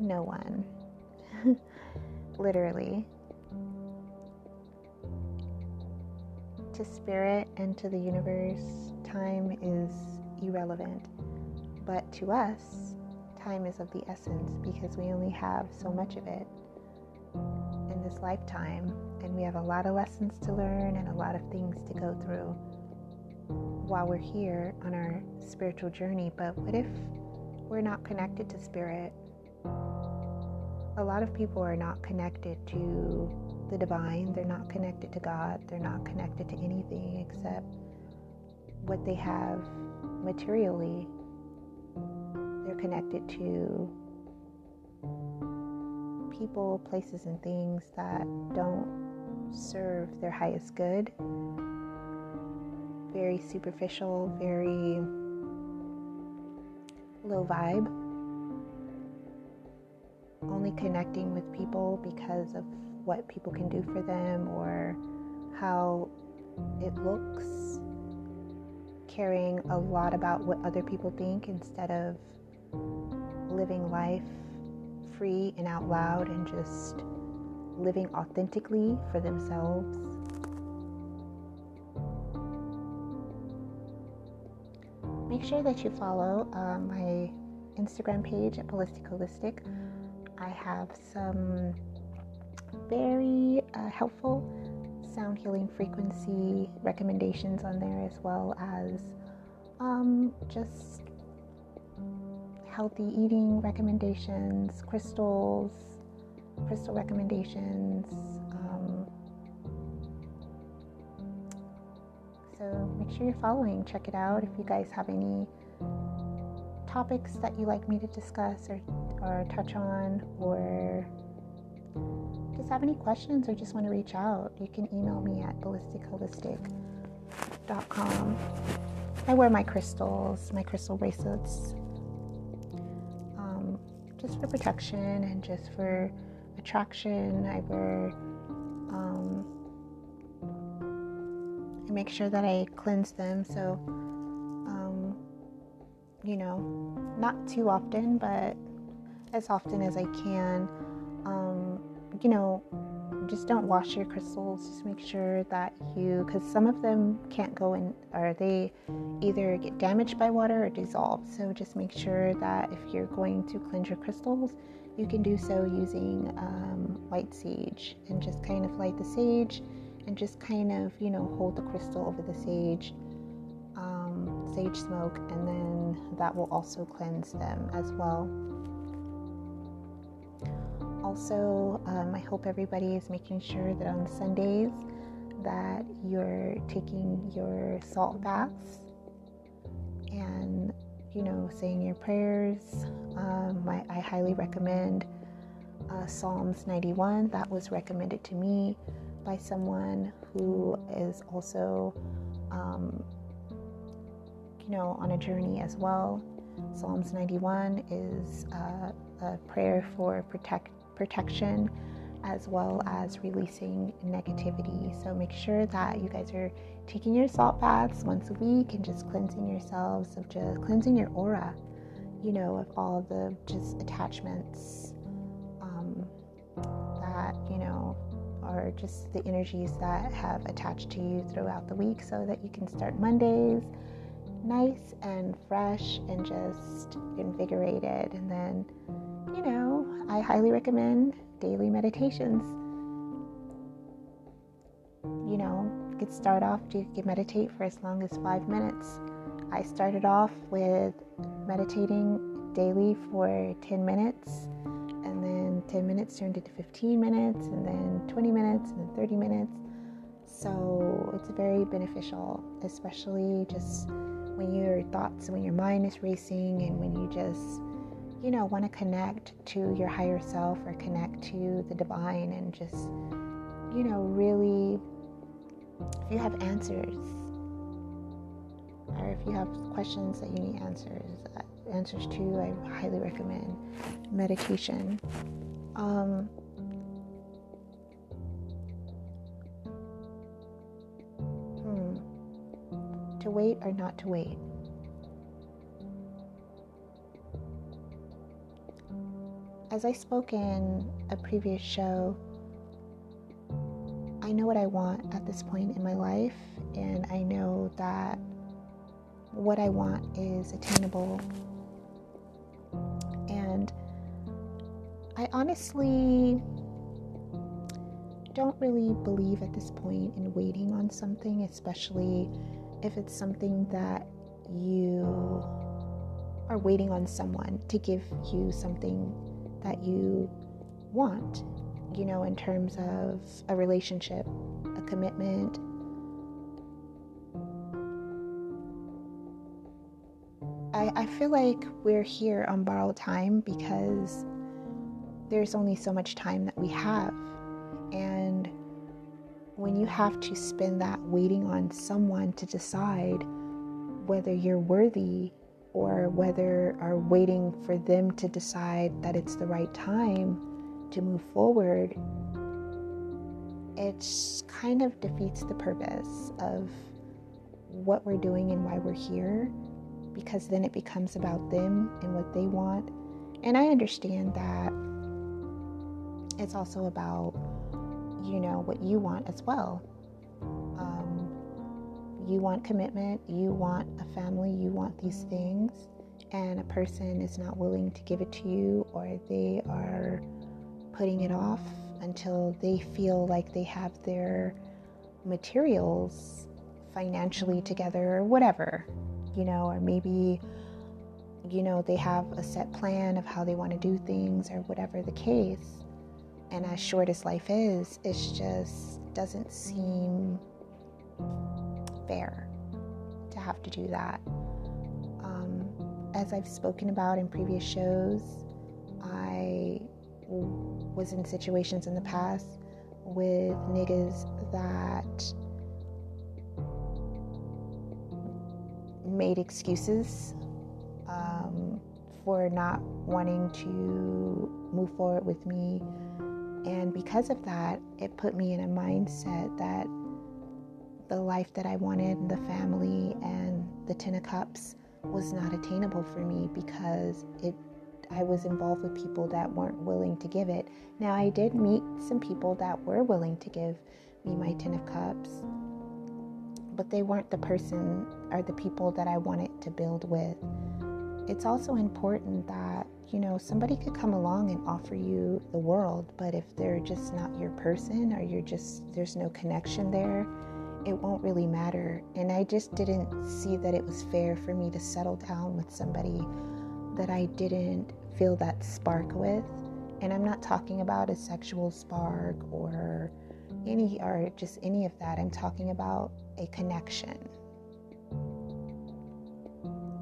no one. Literally. To spirit and to the universe, time is irrelevant. But to us, time is of the essence because we only have so much of it in this lifetime. And we have a lot of lessons to learn and a lot of things to go through while we're here on our spiritual journey. But what if we're not connected to spirit? A lot of people are not connected to the divine, they're not connected to God, they're not connected to anything except what they have materially. They're connected to people, places, and things that don't serve their highest good very superficial, very low vibe. Only connecting with people because of what people can do for them or how it looks. Caring a lot about what other people think instead of living life free and out loud and just living authentically for themselves. make sure that you follow uh, my Instagram page at Ballistic Holistic. I have some very uh, helpful sound healing frequency recommendations on there, as well as um, just healthy eating recommendations, crystals, crystal recommendations, So make sure you're following. Check it out. If you guys have any topics that you like me to discuss or, or touch on, or just have any questions or just want to reach out, you can email me at ballisticholistic.com. I wear my crystals, my crystal bracelets, um, just for protection and just for attraction. I wear um, make sure that I cleanse them. So, um, you know, not too often, but as often as I can. Um, you know, just don't wash your crystals. Just make sure that you, because some of them can't go in, or they either get damaged by water or dissolve. So just make sure that if you're going to cleanse your crystals, you can do so using um, white sage and just kind of light the sage and just kind of, you know, hold the crystal over the sage, um, sage smoke, and then that will also cleanse them as well. Also, um, I hope everybody is making sure that on Sundays that you're taking your salt baths and you know saying your prayers. Um, I, I highly recommend uh, Psalms 91. That was recommended to me by someone who is also, um, you know, on a journey as well. Psalms 91 is uh, a prayer for protect, protection as well as releasing negativity. So make sure that you guys are taking your salt baths once a week and just cleansing yourselves of just cleansing your aura, you know, of all the just attachments um, that, you know, or just the energies that have attached to you throughout the week so that you can start Mondays nice and fresh and just invigorated. And then, you know, I highly recommend daily meditations. You know, you could start off, you can meditate for as long as five minutes. I started off with meditating daily for 10 minutes and then 10 minutes turned into 15 minutes, and then 20 minutes, and then 30 minutes. So it's very beneficial, especially just when your thoughts, when your mind is racing, and when you just, you know, want to connect to your higher self or connect to the divine and just, you know, really, if you have answers or if you have questions that you need answers, uh, answers to, I highly recommend meditation. Um, hmm. To wait or not to wait? As I spoke in a previous show, I know what I want at this point in my life, and I know that what I want is attainable. And I honestly don't really believe at this point in waiting on something, especially if it's something that you are waiting on someone to give you something that you want you know, in terms of a relationship, a commitment. I, I feel like we're here on borrowed time because there's only so much time that we have. And when you have to spend that waiting on someone to decide whether you're worthy or whether are waiting for them to decide that it's the right time to move forward, it kind of defeats the purpose of what we're doing and why we're here because then it becomes about them and what they want. And I understand that it's also about, you know, what you want as well. You want commitment, you want a family, you want these things, and a person is not willing to give it to you, or they are putting it off until they feel like they have their materials financially together or whatever, you know, or maybe, you know, they have a set plan of how they want to do things or whatever the case. And as short as life is, it just doesn't seem fair to have to do that. Um, as I've spoken about in previous shows, I was in situations in the past with niggas that made excuses um, for not wanting to move forward with me. And because of that, it put me in a mindset that the life that I wanted, the family, and the Ten of Cups was not attainable for me because it I was involved with people that weren't willing to give it. Now, I did meet some people that were willing to give me my Ten of Cups, but they weren't the person or the people that I wanted to build with. It's also important that, you know, somebody could come along and offer you the world, but if they're just not your person or you're just, there's no connection there, it won't really matter. And I just didn't see that it was fair for me to settle down with somebody that I didn't feel that spark with. And I'm not talking about a sexual spark or any or just any of that. I'm talking about a connection.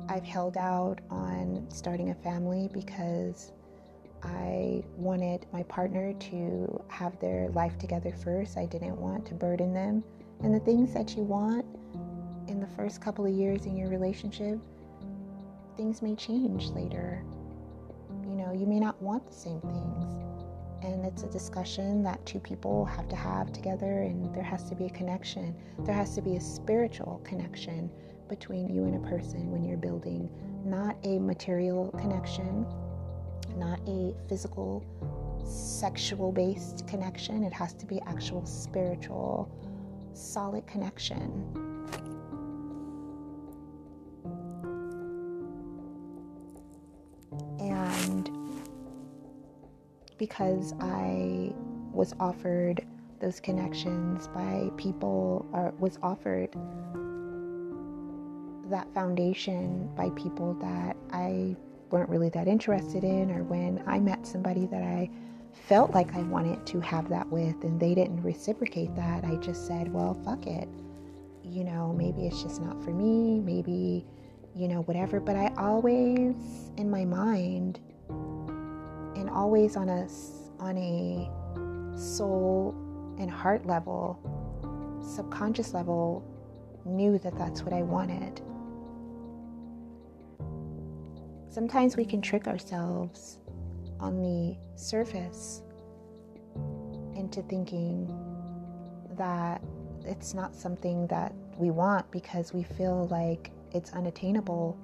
I've held out on starting a family because I wanted my partner to have their life together first. I didn't want to burden them. And the things that you want in the first couple of years in your relationship things may change later. You know, you may not want the same things. And it's a discussion that two people have to have together, and there has to be a connection. There has to be a spiritual connection between you and a person when you're building, not a material connection, not a physical, sexual based connection. It has to be actual spiritual, solid connection. And because I was offered those connections by people, or was offered that foundation by people that I weren't really that interested in, or when I met somebody that I felt like I wanted to have that with and they didn't reciprocate that, I just said, well, fuck it. You know, maybe it's just not for me, maybe, you know, whatever. But I always, in my mind, and always on a on a soul and heart level, subconscious level, knew that that's what I wanted. Sometimes we can trick ourselves on the surface into thinking that it's not something that we want because we feel like it's unattainable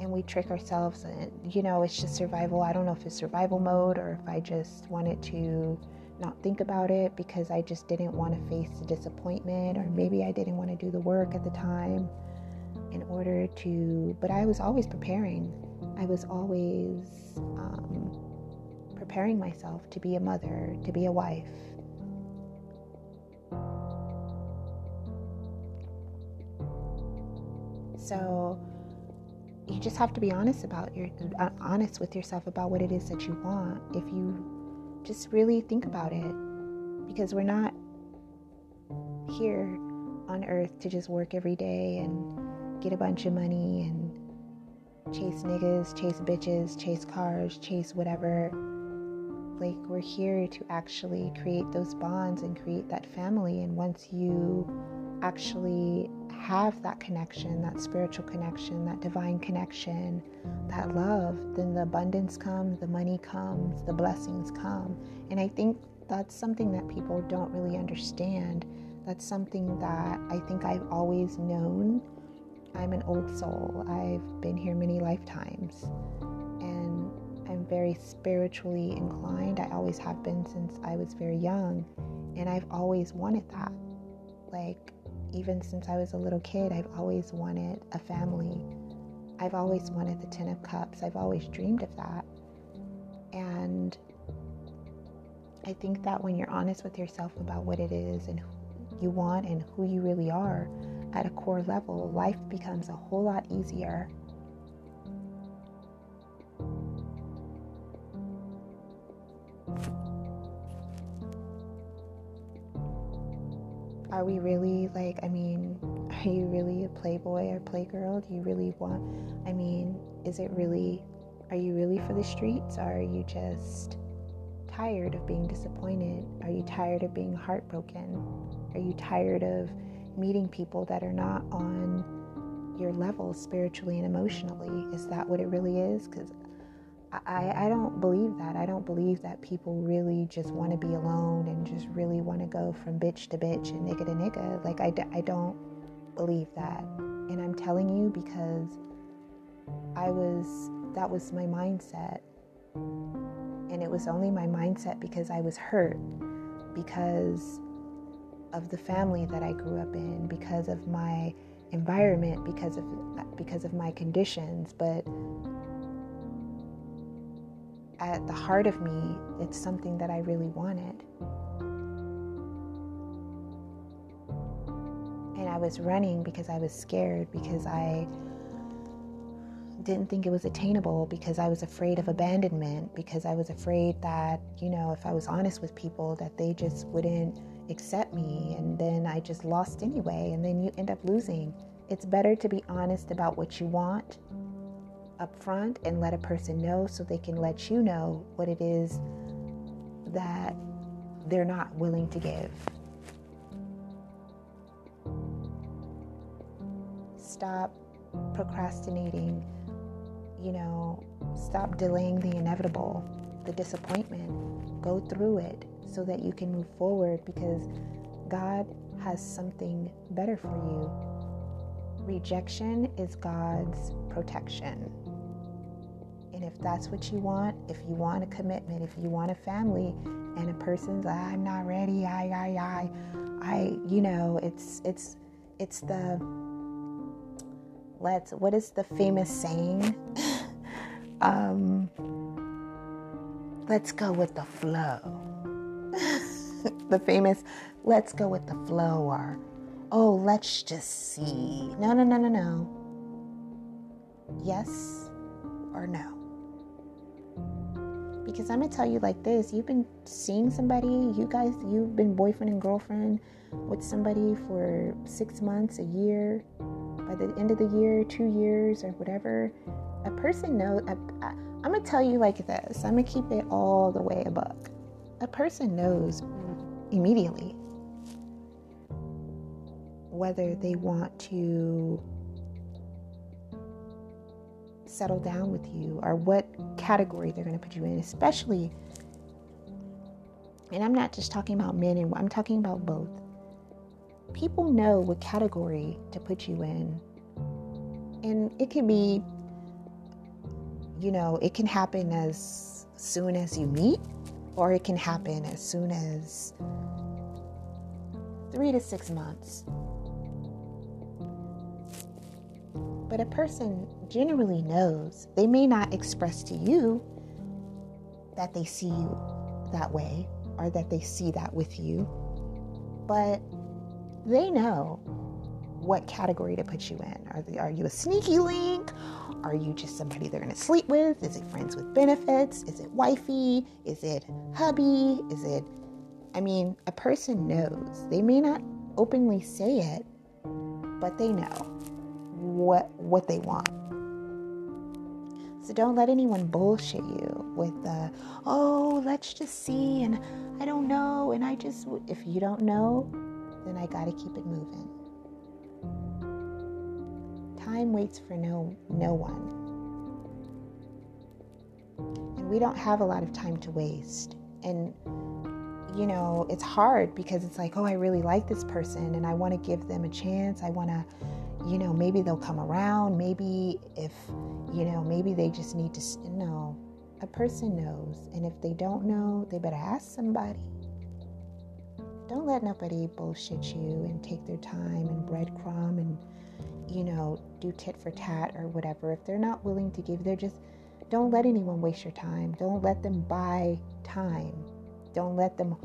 and we trick ourselves and you know it's just survival. I don't know if it's survival mode or if i just wanted to not think about it because i just didn't want to face the disappointment or maybe i didn't want to do the work at the time in order to but i was always preparing i was always um, preparing myself to be a mother to be a wife. So you just have to be honest about your uh, honest with yourself about what it is that you want if you just really think about it because we're not here on earth to just work every day and get a bunch of money and chase niggas, chase bitches, chase cars, chase whatever. Like, we're here to actually create those bonds and create that family. And once you actually have that connection, that spiritual connection, that divine connection, that love, then the abundance comes, the money comes, the blessings come. And I think that's something that people don't really understand. That's something that I think I've always known. I'm an old soul. I've been here many lifetimes. And I'm very spiritually inclined. I always have been since I was very young. And I've always wanted that. Like, even since I was a little kid, I've always wanted a family. I've always wanted the Ten of Cups. I've always dreamed of that. And I think that when you're honest with yourself about what it is and you want and who you really are at a core level, life becomes a whole lot easier. Are we really like, I mean, are you really a playboy or playgirl? Do you really want, I mean, is it really, are you really for the streets? Or are you just tired of being disappointed? Are you tired of being heartbroken? Are you tired of meeting people that are not on your level spiritually and emotionally? Is that what it really is? Because I, I don't believe that. I don't believe that people really just want to be alone and just really want to go from bitch to bitch and nigga to nigga. Like, I, I don't believe that. And I'm telling you because I was, that was my mindset. And it was only my mindset because I was hurt, because of the family that I grew up in, because of my environment, because of because of my conditions, but at the heart of me, it's something that I really wanted. And I was running because I was scared, because I didn't think it was attainable, because I was afraid of abandonment, because I was afraid that, you know, if I was honest with people, that they just wouldn't accept me. And then I just lost anyway. And then you end up losing. It's better to be honest about what you want up front and let a person know so they can let you know what it is that they're not willing to give. Stop procrastinating, you know, stop delaying the inevitable, the disappointment. Go through it so that you can move forward because God has something better for you. Rejection is God's protection. And if that's what you want, if you want a commitment, if you want a family, and a person's like, I'm not ready, I, I, I, I, you know, it's, it's, it's the, let's, what is the famous saying? um, let's go with the flow. the famous, let's go with the flow, or, oh, let's just see. No, no, no, no, no. Yes or no? Because I'm gonna tell you like this you've been seeing somebody, you guys, you've been boyfriend and girlfriend with somebody for six months, a year, by the end of the year, two years, or whatever. A person knows, I, I'm gonna tell you like this, I'm gonna keep it all the way a. A person knows immediately whether they want to settle down with you or what category they're going to put you in, especially. And I'm not just talking about men and I'm talking about both. People know what category to put you in. And it could be you know, it can happen as soon as you meet, or it can happen as soon as three to six months. But a person generally knows, they may not express to you that they see you that way or that they see that with you, but they know what category to put you in. Are, are you a sneaky link? Are you just somebody they're going to sleep with? Is it friends with benefits? Is it wifey? Is it hubby? Is it, I mean, a person knows. They may not openly say it, but they know what what they want. So don't let anyone bullshit you with the, oh, let's just see, and I don't know, and I just, if you don't know, then I gotta keep it moving. Time waits for no no one. And we don't have a lot of time to waste. And you know, it's hard because it's like, oh, I really like this person and I want to give them a chance. I want to you know, maybe they'll come around. Maybe if, you know, maybe they just need to know. A person knows. And if they don't know, they better ask somebody. Don't let nobody bullshit you and take their time and breadcrumb and, you know, do tit for tat or whatever. If they're not willing to give, they're just, don't let anyone waste your time. Don't let them buy time. Don't let them,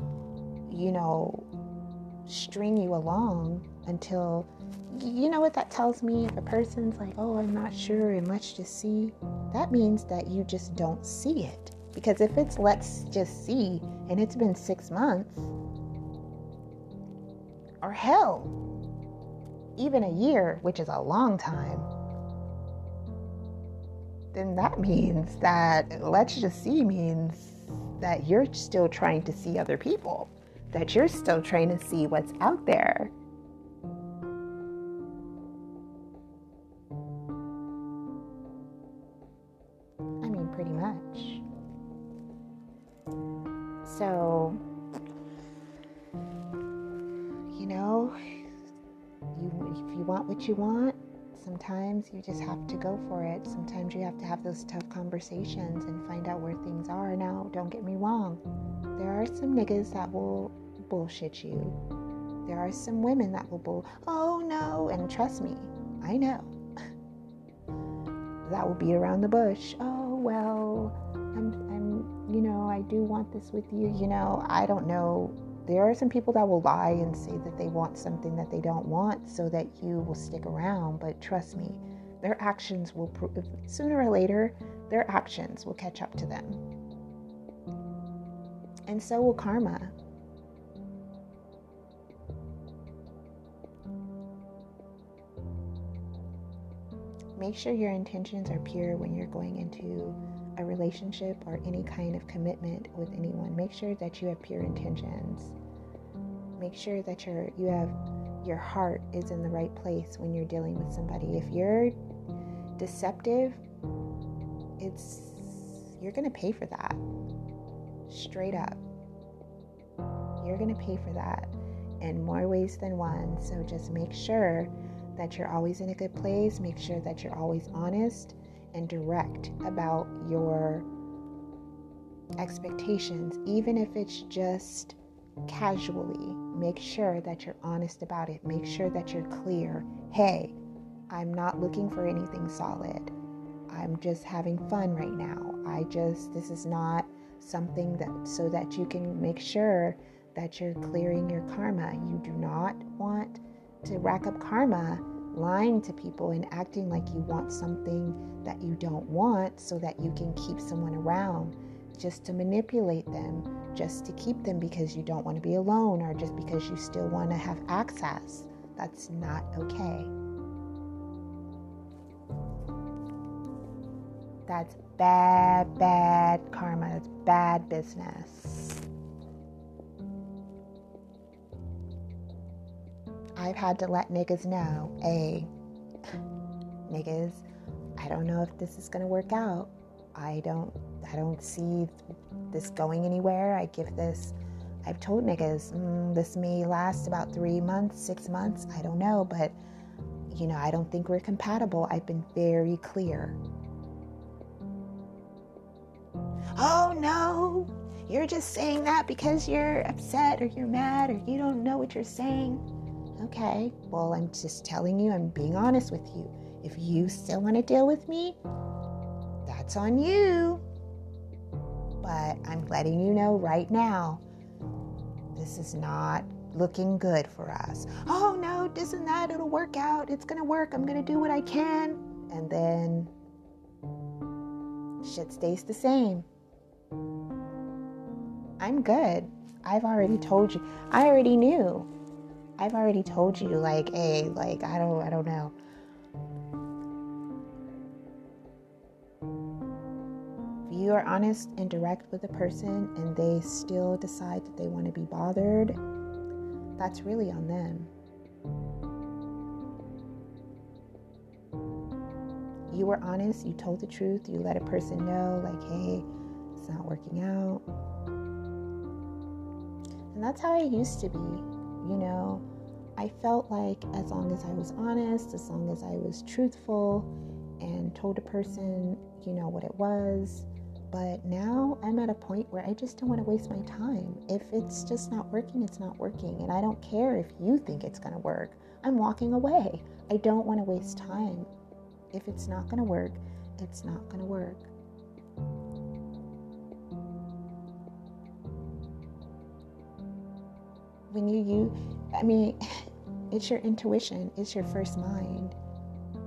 you know, string you along until you know what that tells me? If a person's like, oh, I'm not sure, and let's just see, that means that you just don't see it. Because if it's let's just see, and it's been six months, or hell, even a year, which is a long time, then that means that let's just see means that you're still trying to see other people, that you're still trying to see what's out there what you want, sometimes you just have to go for it. Sometimes you have to have those tough conversations and find out where things are. Now, don't get me wrong, there are some niggas that will bullshit you. There are some women that will bull, oh no, and trust me, I know. that will be around the bush. Oh well, I'm, I'm you know, I do want this with you. You know, I don't know. There are some people that will lie and say that they want something that they don't want so that you will stick around. But trust me, their actions will, prove, sooner or later, their actions will catch up to them. And so will karma. Make sure your intentions are pure when you're going into a relationship or any kind of commitment with anyone, make sure that you have pure intentions. Make sure that your you have your heart is in the right place when you're dealing with somebody. If you're deceptive, it's you're going to pay for that. Straight up. You're going to pay for that in more ways than one. So just make sure that you're always in a good place. Make sure that you're always honest and direct about your expectations, even if it's just casually. Make sure that you're honest about it. Make sure that you're clear. Hey, I'm not looking for anything solid. I'm just having fun right now. I just, this is not something that, so that you can make sure that you're clearing your karma. You do not want to rack up karma lying to people and acting like you want something that you don't want so that you can keep someone around just to manipulate them, just to keep them because you don't want to be alone or just because you still want to have access. That's not okay. That's bad, bad karma. It's bad business. I've had to let niggas know, hey, niggas, I don't know if this is gonna work out. I don't I don't see this going anywhere. I give this I've told niggas mm, this may last about three months, six months. I don't know, but you know, I don't think we're compatible. I've been very clear. oh no, you're just saying that because you're upset or you're mad or you don't know what you're saying. Okay, well, I'm just telling you, I'm being honest with you. If you still want to deal with me, that's on you. But I'm letting you know right now, this is not looking good for us. Oh no, this and that, it'll work out. It's gonna work. I'm gonna do what I can. And then shit stays the same. I'm good. I've already told you. I already knew. I've already told you, like, hey, like, I don't, I don't know. If you are honest and direct with a person and they still decide that they want to be bothered, that's really on them. You were honest, you told the truth, you let a person know, like, hey, it's not working out. And that's how I used to be, you know. I felt like as long as I was honest, as long as I was truthful and told a person, you know, what it was. But now I'm at a point where I just don't want to waste my time. If it's just not working, it's not working. And I don't care if you think it's going to work. I'm walking away. I don't want to waste time. If it's not going to work, it's not going to work. When you, you, I mean, it's your intuition, it's your first mind.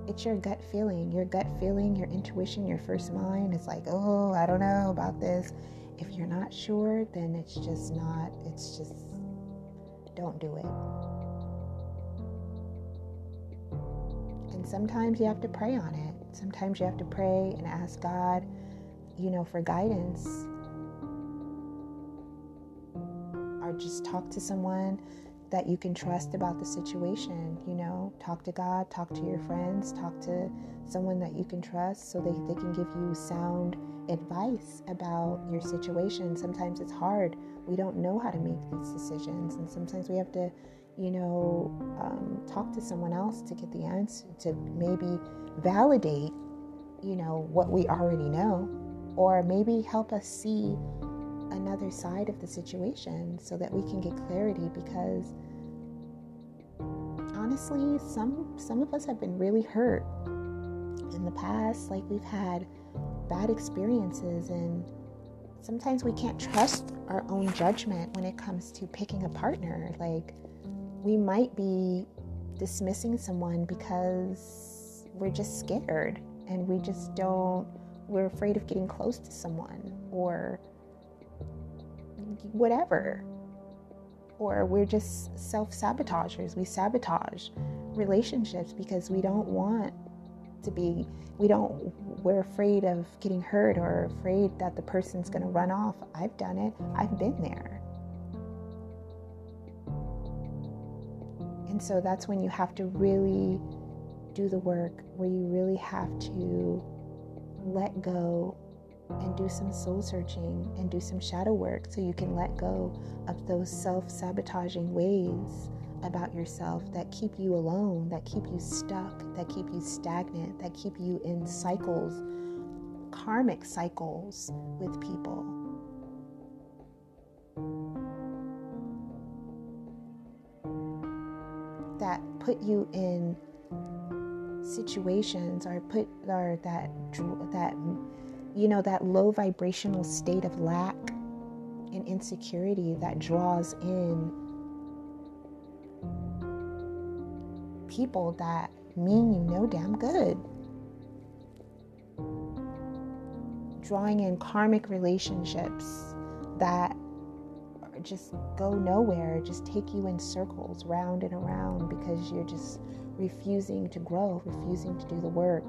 It's your gut feeling. Your gut feeling, your intuition, your first mind is like, oh, I don't know about this. If you're not sure, then it's just not, it's just, don't do it. And sometimes you have to pray on it. Sometimes you have to pray and ask God, you know, for guidance. Or just talk to someone that you can trust about the situation. You know, talk to God, talk to your friends, talk to someone that you can trust so they, they can give you sound advice about your situation. Sometimes it's hard. We don't know how to make these decisions, and sometimes we have to, you know, um, talk to someone else to get the answer, to maybe validate, you know, what we already know, or maybe help us see another side of the situation so that we can get clarity because honestly some some of us have been really hurt in the past. Like we've had bad experiences and sometimes we can't trust our own judgment when it comes to picking a partner. Like we might be dismissing someone because we're just scared and we just don't we're afraid of getting close to someone or whatever. Or we're just self sabotagers. We sabotage relationships because we don't want to be, we don't, we're afraid of getting hurt or afraid that the person's going to run off. I've done it, I've been there. And so that's when you have to really do the work, where you really have to let go and do some soul searching and do some shadow work so you can let go of those self sabotaging ways about yourself that keep you alone, that keep you stuck, that keep you stagnant, that keep you in cycles, karmic cycles with people. That put you in situations or put or that that you know, that low vibrational state of lack and insecurity that draws in people that mean you no damn good. Drawing in karmic relationships that just go nowhere, just take you in circles round and around because you're just refusing to grow, refusing to do the work.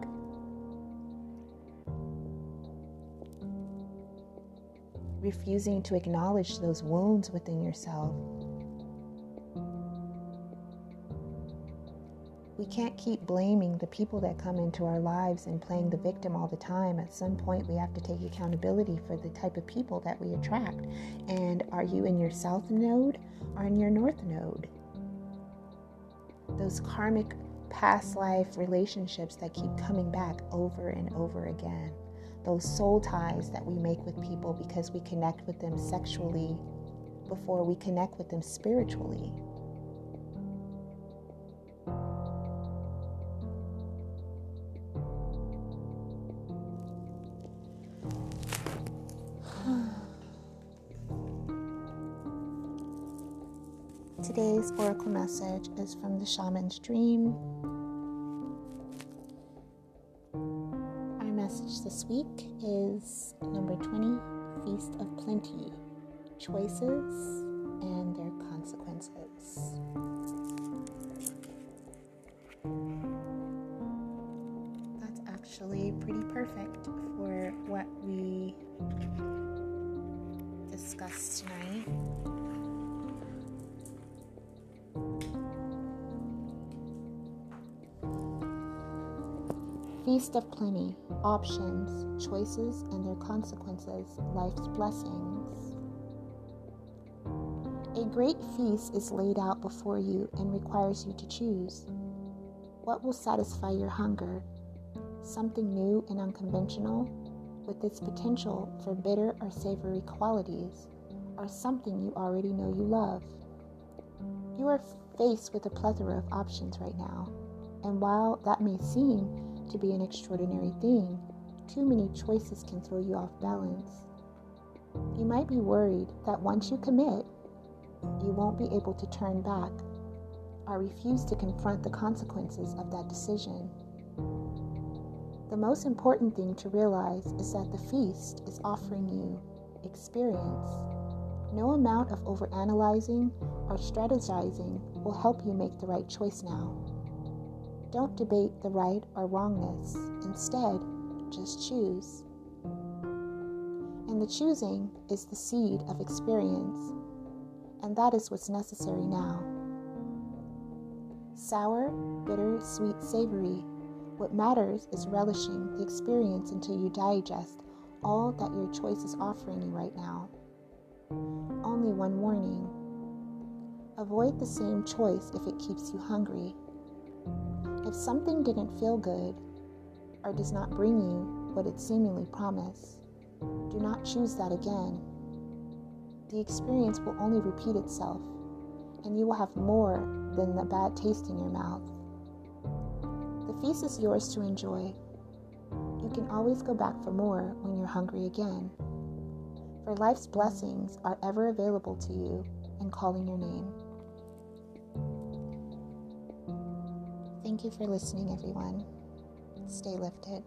Refusing to acknowledge those wounds within yourself. We can't keep blaming the people that come into our lives and playing the victim all the time. At some point, we have to take accountability for the type of people that we attract. And are you in your south node or in your north node? Those karmic past life relationships that keep coming back over and over again those soul ties that we make with people because we connect with them sexually before we connect with them spiritually. Today's oracle message is from the Shaman's Dream. This week is number 20 Feast of Plenty Choices and Their Consequences. That's actually pretty perfect for what we discussed tonight. Feast of plenty, options, choices, and their consequences, life's blessings. A great feast is laid out before you and requires you to choose. What will satisfy your hunger? Something new and unconventional, with its potential for bitter or savory qualities, or something you already know you love? You are faced with a plethora of options right now, and while that may seem to be an extraordinary thing, too many choices can throw you off balance. You might be worried that once you commit, you won't be able to turn back or refuse to confront the consequences of that decision. The most important thing to realize is that the feast is offering you experience. No amount of overanalyzing or strategizing will help you make the right choice now. Don't debate the right or wrongness. Instead, just choose. And the choosing is the seed of experience, and that is what's necessary now. Sour, bitter, sweet, savory. What matters is relishing the experience until you digest all that your choice is offering you right now. Only one warning avoid the same choice if it keeps you hungry. If something didn't feel good or does not bring you what it seemingly promised, do not choose that again. The experience will only repeat itself, and you will have more than the bad taste in your mouth. The feast is yours to enjoy. You can always go back for more when you're hungry again. For life's blessings are ever available to you and calling your name. Thank you for listening, everyone. Stay lifted.